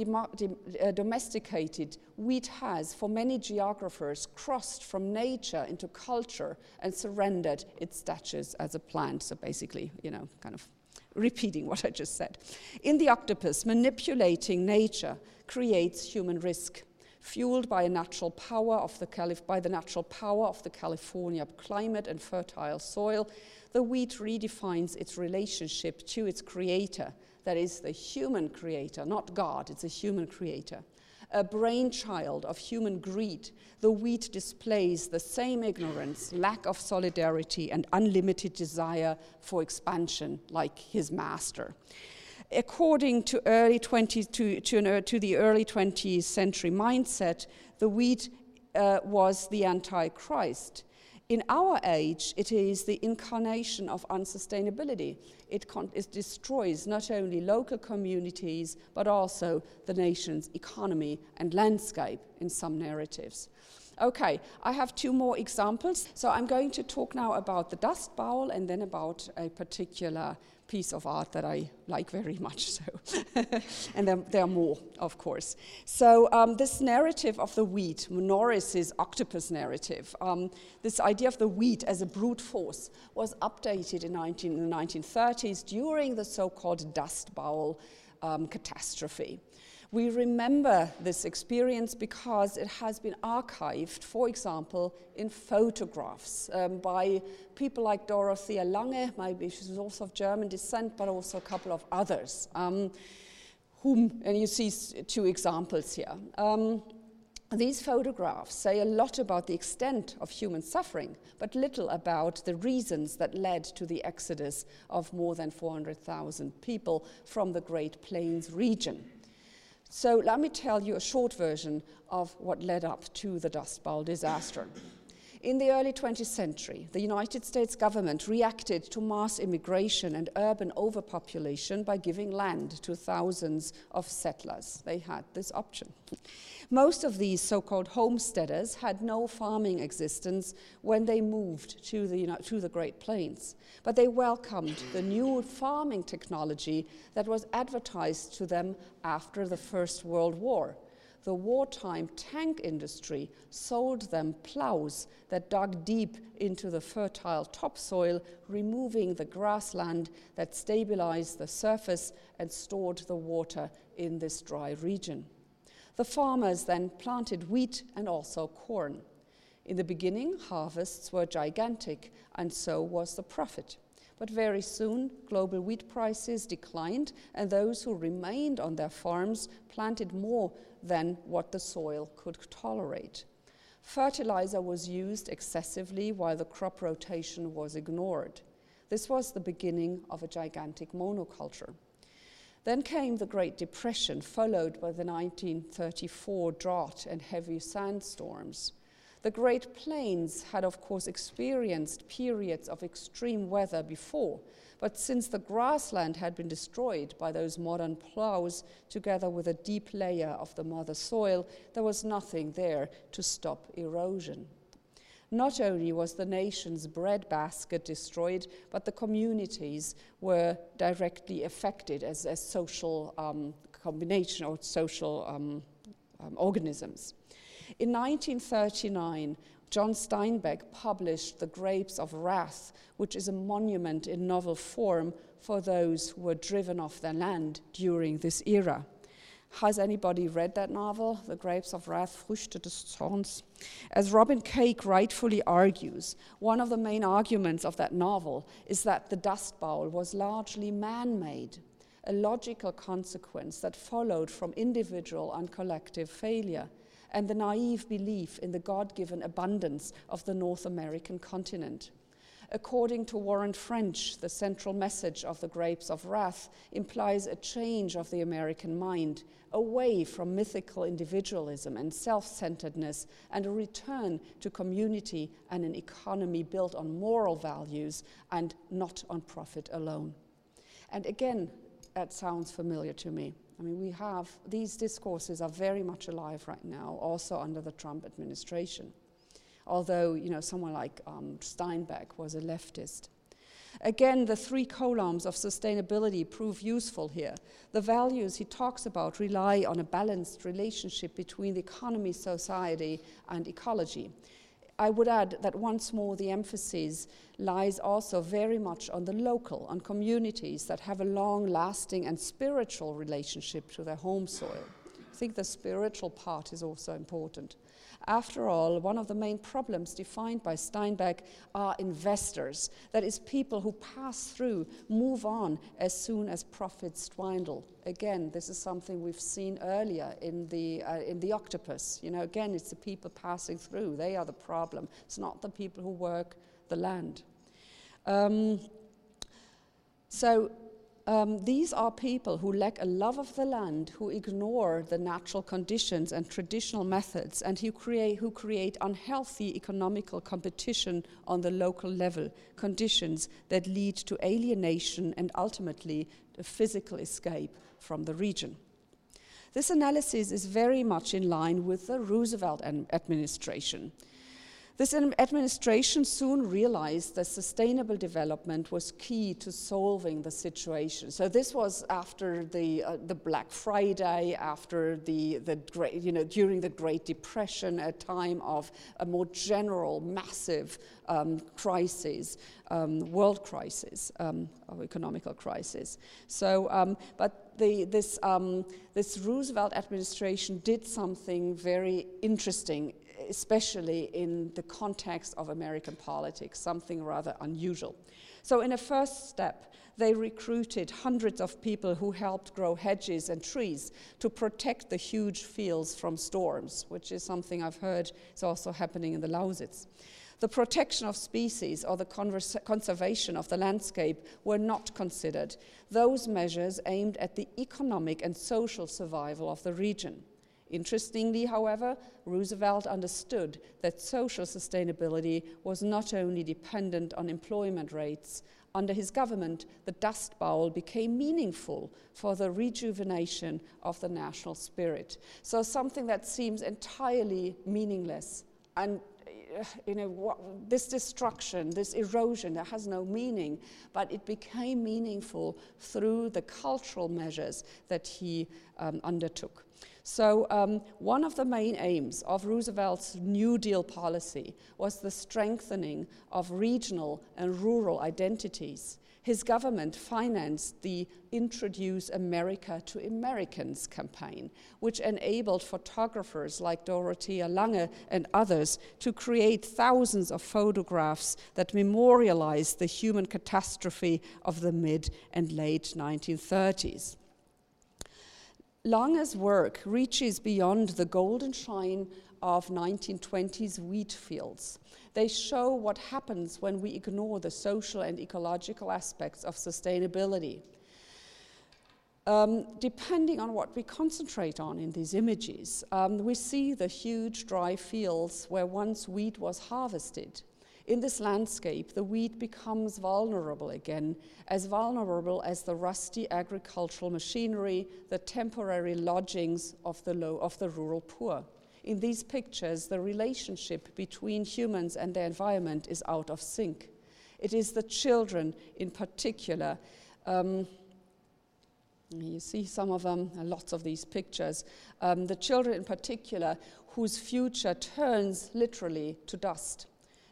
uh, domesticated, wheat has, for many geographers, crossed from nature into culture and surrendered its status as a plant. So basically, you know, kind of repeating what I just said. In the octopus, manipulating nature creates human risk fueled by natural the by the natural power of the California climate and fertile soil, the wheat redefines its relationship to its creator, that is the human creator, not God, it's a human creator. A brainchild of human greed, the wheat displays the same ignorance, lack of solidarity, and unlimited desire for expansion like his master according to, early 20, to, to, to the early 20th century mindset, the wheat uh, was the Antichrist. In our age, it is the incarnation of unsustainability. It, it, destroys not only local communities, but also the nation's economy and landscape in some narratives. Okay, I have two more examples. So I'm going to talk now about the dust bowl and then about a particular piece of art that I like very much. So, and there, there, are more, of course. So um, this narrative of the wheat, Norris's octopus narrative, um, this idea of the wheat as a brute force, was updated in, 19, in the 1930s during the so-called Dust Bowl um, catastrophe. We remember this experience because it has been archived, for example, in photographs um, by people like Dorothea Lange, maybe she's also of German descent, but also a couple of others. Um, whom, and you see two examples here. Um, these photographs say a lot about the extent of human suffering, but little about the reasons that led to the exodus of more than 400,000 people from the Great Plains region. So let me tell you a short version of what led up to the Dust Bowl disaster. In the early 20th century, the United States government reacted to mass immigration and urban overpopulation by giving land to thousands of settlers. They had this option. Most of these so called homesteaders had no farming existence when they moved to the, to the Great Plains, but they welcomed the new farming technology that was advertised to them after the First World War the wartime tank industry sold them plows that dug deep into the fertile topsoil, removing the grassland that stabilized the surface and stored the water in this dry region. The farmers then planted wheat and also corn. In the beginning, harvests were gigantic, and so was the profit. But very soon, global wheat prices declined, and those who remained on their farms planted more than what the soil could tolerate. Fertilizer was used excessively while the crop rotation was ignored. This was the beginning of a gigantic monoculture. Then came the Great Depression, followed by the 1934 drought and heavy sandstorms. The Great Plains had, of course, experienced periods of extreme weather before, but since the grassland had been destroyed by those modern plows, together with a deep layer of the mother soil, there was nothing there to stop erosion. Not only was the nation's breadbasket destroyed, but the communities were directly affected as, as social um, combination or social um, um, organisms. In 1939, John Steinbeck published The Grapes of Wrath, which is a monument in novel form for those who were driven off their land during this era. Has anybody read that novel, The Grapes of Wrath, Früchte des Zorns? As Robin Cake rightfully argues, one of the main arguments of that novel is that the Dust Bowl was largely man made, a logical consequence that followed from individual and collective failure, and the naive belief in the God given abundance of the North American continent. According to Warren French, the central message of the Grapes of Wrath implies a change of the American mind away from mythical individualism and self centeredness and a return to community and an economy built on moral values and not on profit alone. And again, that sounds familiar to me. I mean, we have these discourses are very much alive right now, also under the Trump administration although you know, someone like um, Steinbeck was a leftist. Again, the three columns of sustainability prove useful here. The values he talks about rely on a balanced relationship between the economy, society, and ecology. I would add that once more the emphasis lies also very much on the local, on communities that have a long lasting and spiritual relationship to their home soil. Think the spiritual part is also important. After all, one of the main problems defined by Steinbeck are investors, that is, people who pass through, move on as soon as profits dwindle. Again, this is something we've seen earlier in the, uh, in the octopus. You know, again, it's the people passing through, they are the problem. It's not the people who work the land. Um, so um, these are people who lack a love of the land, who ignore the natural conditions and traditional methods, and who create, who create unhealthy economical competition on the local level, conditions that lead to alienation and ultimately a physical escape from the region. This analysis is very much in line with the Roosevelt administration. This administration soon realized that sustainable development was key to solving the situation. So this was after the, uh, the Black Friday, after the, the great, you know, during the Great Depression, a time of a more general, massive um, crisis, um, world crisis, um, or economical crisis. So, um, but the, this, um, this Roosevelt administration did something very interesting especially in the context of American politics, something rather unusual. So, in a first step, they recruited hundreds of people who helped grow hedges and trees to protect the huge fields from storms, which is something I've heard is also happening in the Lausitz. The protection of species or the conservation of the landscape were not considered. Those measures aimed at the economic and social survival of the region. Interestingly, however, Roosevelt understood that social sustainability was not only dependent on employment rates. Under his government, the Dust Bowl became meaningful for the rejuvenation of the national spirit. So, something that seems entirely meaningless and you know, what, this destruction, this erosion, that has no meaning, but it became meaningful through the cultural measures that he um, undertook. So, um, one of the main aims of Roosevelt's New Deal policy was the strengthening of regional and rural identities. His government financed the Introduce America to Americans campaign, which enabled photographers like Dorothea Lange and others to create thousands of photographs that memorialized the human catastrophe of the mid and late 1930s. Lange's work reaches beyond the golden shine of 1920s wheat fields. They show what happens when we ignore the social and ecological aspects of sustainability. Um, depending on what we concentrate on in these images, um, we see the huge dry fields where once wheat was harvested. In this landscape, the wheat becomes vulnerable again, as vulnerable as the rusty agricultural machinery, the temporary lodgings of the, low, of the rural poor. In these pictures, the relationship between humans and their environment is out of sync. It is the children in particular. Um, you see some of them, lots of these pictures. Um, the children in particular, whose future turns literally to dust.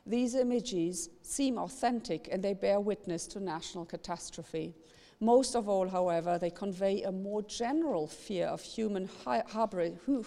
These images seem authentic and they bear witness to national catastrophe. Most of all, however, they convey a more general fear of human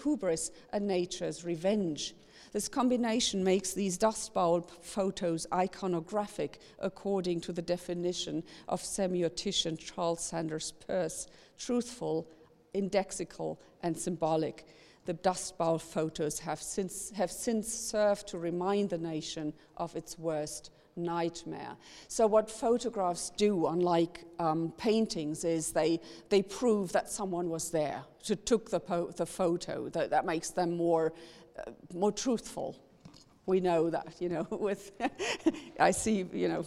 hubris and nature's revenge. This combination makes these Dust Bowl photos iconographic according to the definition of semiotician Charles Sanders Peirce truthful, indexical, and symbolic. The Dust Bowl photos have since, have since served to remind the nation of its worst nightmare. So, what photographs do, unlike um, paintings, is they, they prove that someone was there, who took the, the photo. That, that makes them more uh, more truthful. We know that, you know, with, I see, you know,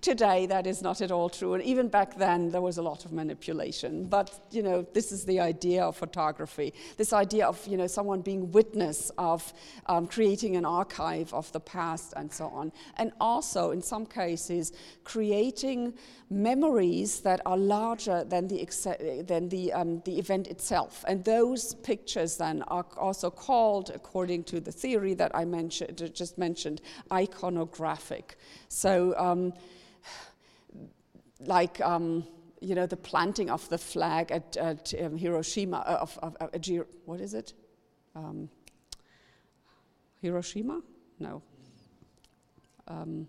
today that is not at all true. And even back then there was a lot of manipulation. But you know this is the idea of photography. This idea of you know someone being witness of um, creating an archive of the past and so on. And also in some cases creating memories that are larger than the, than the, um, the event itself. And those pictures then are also called according to the theory that i mentioned just mentioned iconographic. So um, like um, you know the planting of the flag at, at um, Hiroshima uh, of, of, uh, what is it? Um, Hiroshima? No. Um,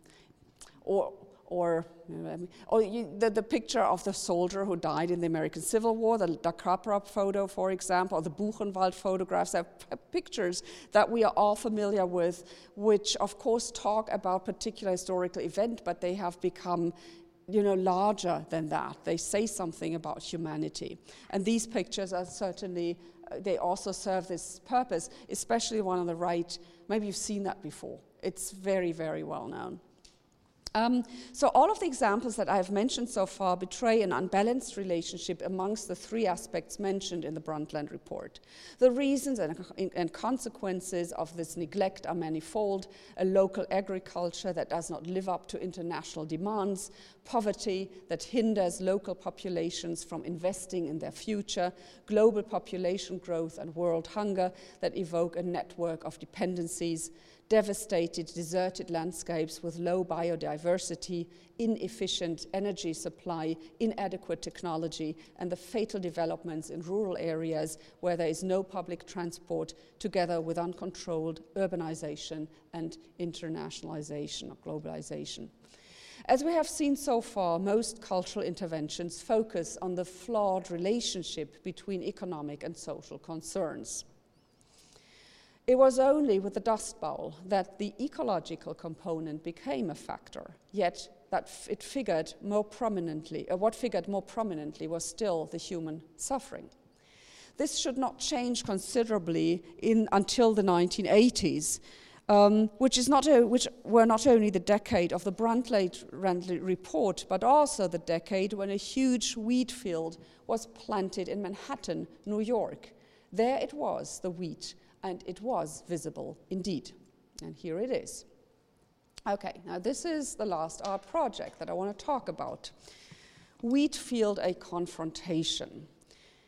or or, or you, the, the, picture of the soldier who died in the American Civil War, the, Kaprab photo, for example, or the Buchenwald photographs, are pictures that we are all familiar with, which of course talk about particular historical event, but they have become you know, larger than that. They say something about humanity. And these pictures are certainly, uh, they also serve this purpose, especially one on the right. Maybe you've seen that before. It's very, very well known. Um, so all of the examples that I have mentioned so far betray an unbalanced relationship amongst the three aspects mentioned in the Brundtland report. The reasons and, and, consequences of this neglect are manifold, a local agriculture that does not live up to international demands, poverty that hinders local populations from investing in their future, global population growth and world hunger that evoke a network of dependencies, devastated, deserted landscapes with low biodiversity, inefficient energy supply, inadequate technology, and the fatal developments in rural areas where there is no public transport, together with uncontrolled urbanization and internationalization or globalization. As we have seen so far, most cultural interventions focus on the flawed relationship between economic and social concerns. It was only with the Dust Bowl that the ecological component became a factor, yet that it figured more prominently, uh, what figured more prominently was still the human suffering. This should not change considerably in, until the 1980s, um, which, is not a, which were not only the decade of the Brundtland report, but also the decade when a huge wheat field was planted in Manhattan, New York. There it was, the wheat, and it was visible indeed. And here it is. Okay, now this is the last art project that I want to talk about. Wheatfield A Confrontation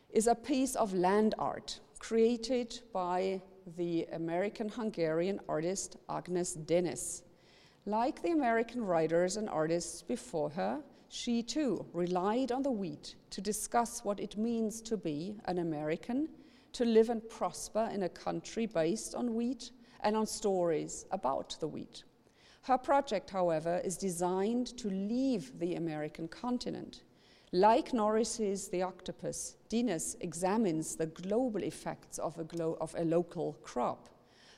is a piece of land art created by the American Hungarian artist Agnes Denes. Like the American writers and artists before her, she too relied on the wheat to discuss what it means to be an American to live and prosper in a country based on wheat and on stories about the wheat. Her project, however, is designed to leave the American continent. Like Norris's The Octopus, Denes examines the global effects of a, glo of a local crop.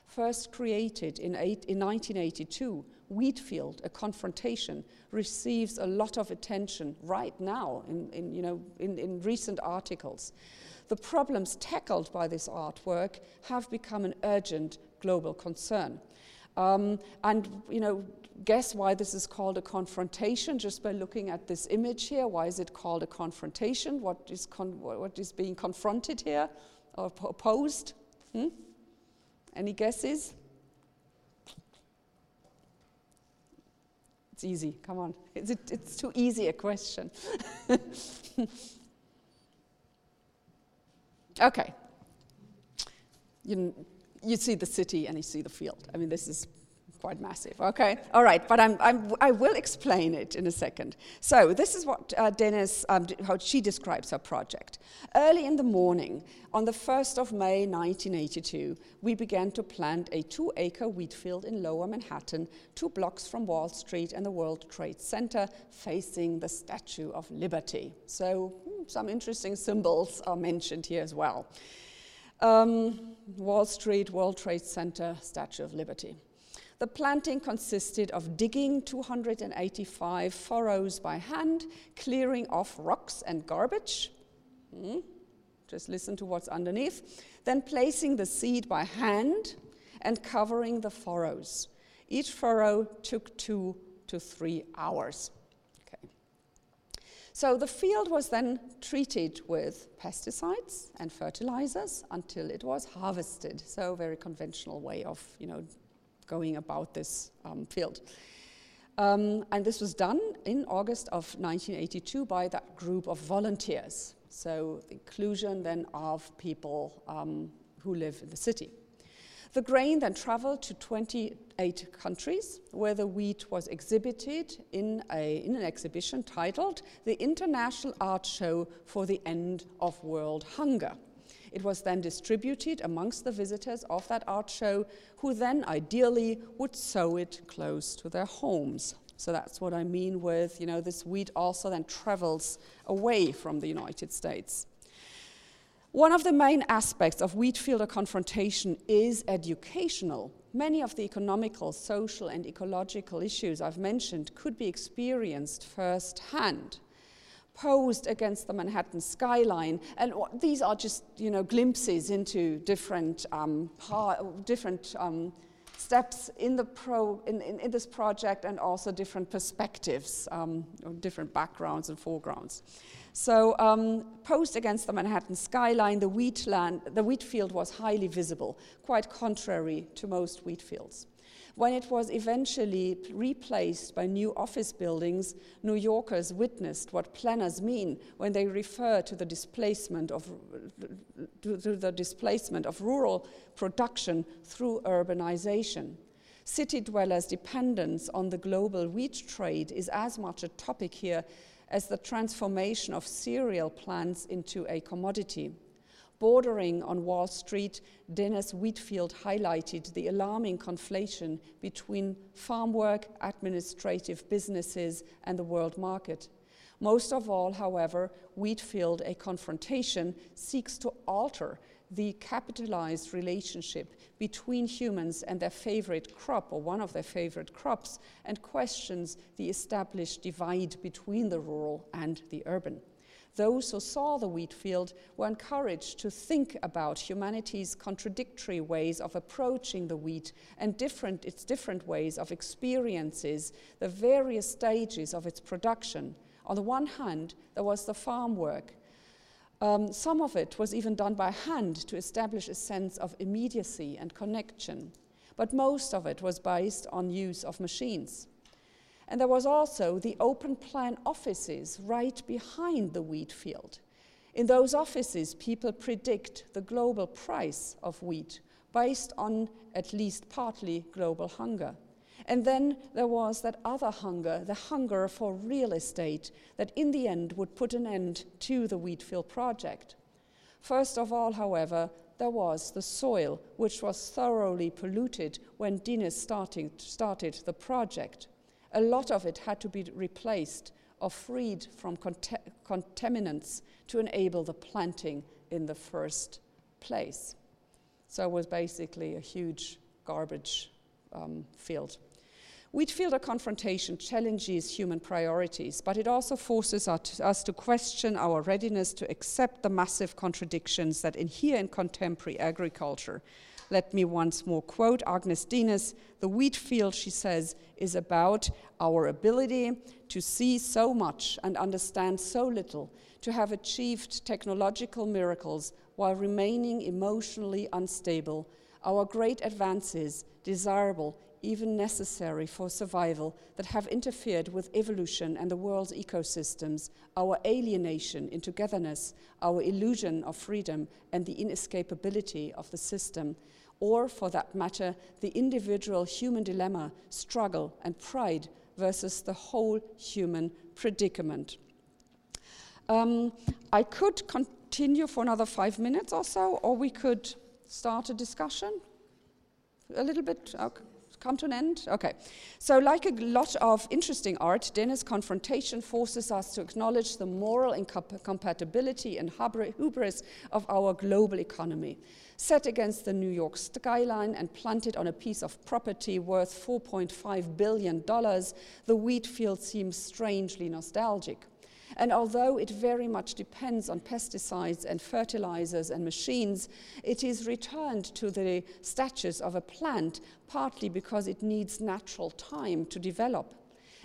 first created in, eight, in 1982, Wheatfield, a confrontation, receives a lot of attention right now in, in you know, in, in recent articles. The problems tackled by this artwork have become an urgent global concern. Um, and, you know, guess why this is called a confrontation just by looking at this image here. Why is it called a confrontation? What is, con what is being confronted here or opposed? Hmm? Any guesses? It's easy, come on. It's, it's too easy a question. okay. You, you see the city and you see the field. I mean, this is quite massive. Okay, all right, but I'm, I'm, i will explain it in a second. So this is what uh, Denes, um, how she describes her project. Early in the morning, on the 1st of May 1982, we began to plant a two-acre wheat field in Lower Manhattan, two blocks from Wall Street and the World Trade Center, facing the Statue of Liberty. So hmm, some interesting symbols are mentioned here as well. Um, Wall Street, World Trade Center, Statue of Liberty. The planting consisted of digging 285 furrows by hand, clearing off rocks and garbage. Hmm. Just listen to what's underneath. Then placing the seed by hand and covering the furrows. Each furrow took two to three hours. Okay. So the field was then treated with pesticides and fertilizers until it was harvested. So very conventional way of, you know, going about this um, field. Um, and this was done in August of 1982 by that group of volunteers. So the inclusion then of people um, who live in the city. The grain then traveled to 28 countries where the wheat was exhibited in, a, in an exhibition titled The International Art Show for the End of World Hunger. It was then distributed amongst the visitors of that art show, who then ideally would sew it close to their homes. So that's what I mean with, you know, this wheat also then travels away from the United States. One of the main aspects of Wheatfield a confrontation is educational. Many of the economical, social, and ecological issues I've mentioned could be experienced firsthand posed against the Manhattan skyline. And these are just, you know, glimpses into different, um, different um, steps in, the pro, in, in, in, this project and also different perspectives, um, different backgrounds and foregrounds. So um, posed against the Manhattan skyline, the wheat, land, the wheat field was highly visible, quite contrary to most wheat fields. When it was eventually replaced by new office buildings, New Yorkers witnessed what planners mean when they refer to the displacement of, to the displacement of rural production through urbanization. City dwellers' dependence on the global wheat trade is as much a topic here as the transformation of cereal plants into a commodity. Bordering on Wall Street, Denes Wheatfield highlighted the alarming conflation between farm work, administrative businesses, and the world market. Most of all, however, Wheatfield, a confrontation, seeks to alter the capitalized relationship between humans and their favorite crop, or one of their favorite crops, and questions the established divide between the rural and the urban. Those who saw the wheat field were encouraged to think about humanity's contradictory ways of approaching the wheat and different, its different ways of experiences, the various stages of its production. On the one hand, there was the farm work. Um, some of it was even done by hand to establish a sense of immediacy and connection, but most of it was based on use of machines. And there was also the open plan offices right behind the wheat field. In those offices, people predict the global price of wheat based on at least partly global hunger. And then there was that other hunger, the hunger for real estate, that in the end would put an end to the Wheatfield project. First of all, however, there was the soil, which was thoroughly polluted when starting, started the project a lot of it had to be replaced or freed from contaminants to enable the planting in the first place. So it was basically a huge garbage um, field. Wheatfield a confrontation challenges human priorities, but it also forces us to question our readiness to accept the massive contradictions that inhere in contemporary agriculture. Let me once more quote Agnes Denes The wheat field, she says, is about our ability to see so much and understand so little, to have achieved technological miracles while remaining emotionally unstable. Our great advances, desirable even necessary for survival, that have interfered with evolution and the world's ecosystems, our alienation in togetherness, our illusion of freedom, and the inescapability of the system, or, for that matter, the individual human dilemma, struggle, and pride versus the whole human predicament. Um, I could continue for another five minutes or so, or we could start a discussion. A little bit? Okay come to an end? Okay. So, like a lot of interesting art, Denes' confrontation forces us to acknowledge the moral incompatibility and hubris of our global economy. Set against the New York skyline and planted on a piece of property worth $4.5 billion, the wheat field seems strangely nostalgic. And although it very much depends on pesticides and fertilizers and machines, it is returned to the status of a plant partly because it needs natural time to develop.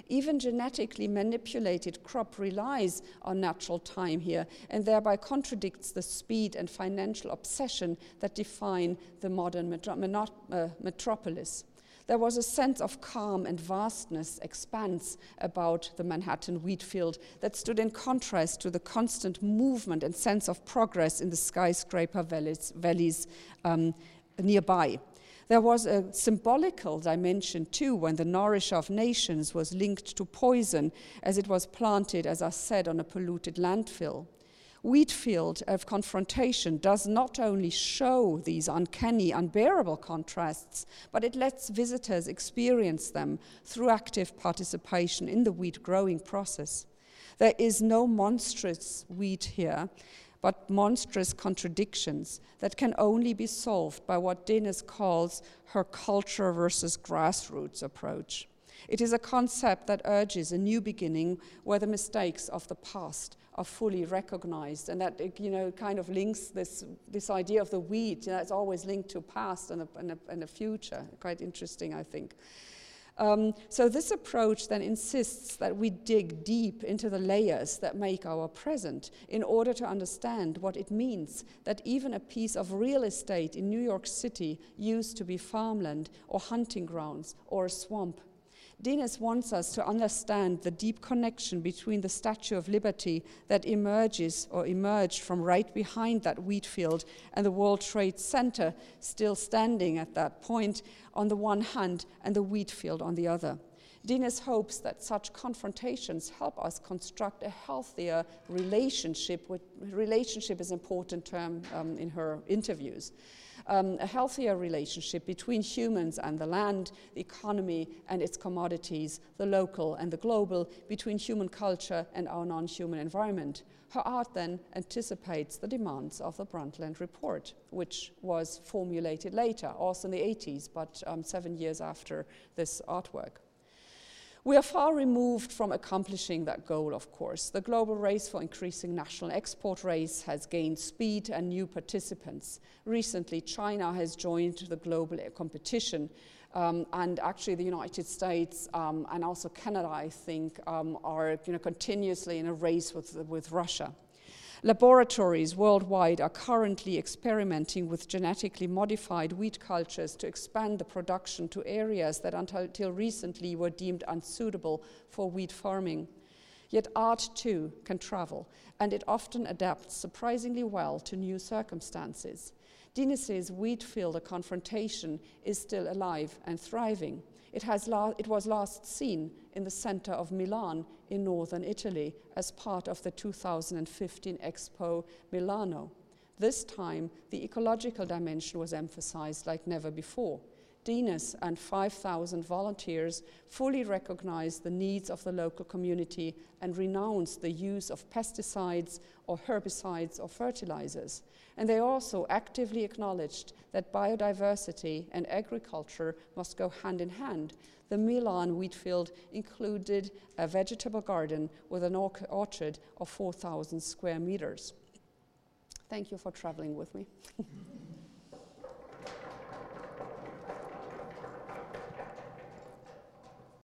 Even genetically manipulated crop relies on natural time here and thereby contradicts the speed and financial obsession that define the modern metro- uh, metropolis. There was a sense of calm and vastness, expanse about the Manhattan wheat field that stood in contrast to the constant movement and sense of progress in the skyscraper valleys, valleys um, nearby. There was a symbolical dimension too when the nourisher of nations was linked to poison as it was planted, as I said, on a polluted landfill. Wheatfield of confrontation does not only show these uncanny, unbearable contrasts, but it lets visitors experience them through active participation in the wheat growing process. There is no monstrous wheat here, but monstrous contradictions that can only be solved by what Denes calls her culture versus grassroots approach. It is a concept that urges a new beginning where the mistakes of the past are fully recognized. And that you know kind of links this this idea of the weed you know, it's always linked to past and a, and, a, and future. Quite interesting i think. Um, so this approach then insists that we dig deep into the layers that make our present in order to understand what it means that even a piece of real estate in New York City used to be farmland or hunting grounds or a swamp Denes wants us to understand the deep connection between the Statue of Liberty that emerges or emerged from right behind that wheat field and the World Trade Center still standing at that point on the one hand and the wheat field on the other. Denes hopes that such confrontations help us construct a healthier relationship. With, relationship is an important term um, in her interviews um, a healthier relationship between humans and the land, the economy and its commodities, the local and the global, between human culture and our non human environment. Her art then anticipates the demands of the Brundtland Report, which was formulated later, also in the 80s, but um, seven years after this artwork. We are far removed from accomplishing that goal, of course. The global race for increasing national export race has gained speed and new participants. Recently, China has joined the global competition, um, and actually the United States um, and also Canada, I think, um, are you know, continuously in a race with, with Russia. Laboratories worldwide are currently experimenting with genetically modified wheat cultures to expand the production to areas that until recently were deemed unsuitable for wheat farming. Yet art too can travel, and it often adapts surprisingly well to new circumstances. Denes's wheat field confrontation is still alive and thriving. It, it, was last seen in the center of Milan in northern Italy as part of the 2015 Expo Milano. This time, the ecological dimension was emphasized like never before. Denes and 5,000 volunteers fully recognized the needs of the local community and renounced the use of pesticides or herbicides or fertilizers. And they also actively acknowledged that biodiversity and agriculture must go hand in hand. The Milan wheat field included a vegetable garden with an orchard of 4,000 square meters. Thank you for traveling with me.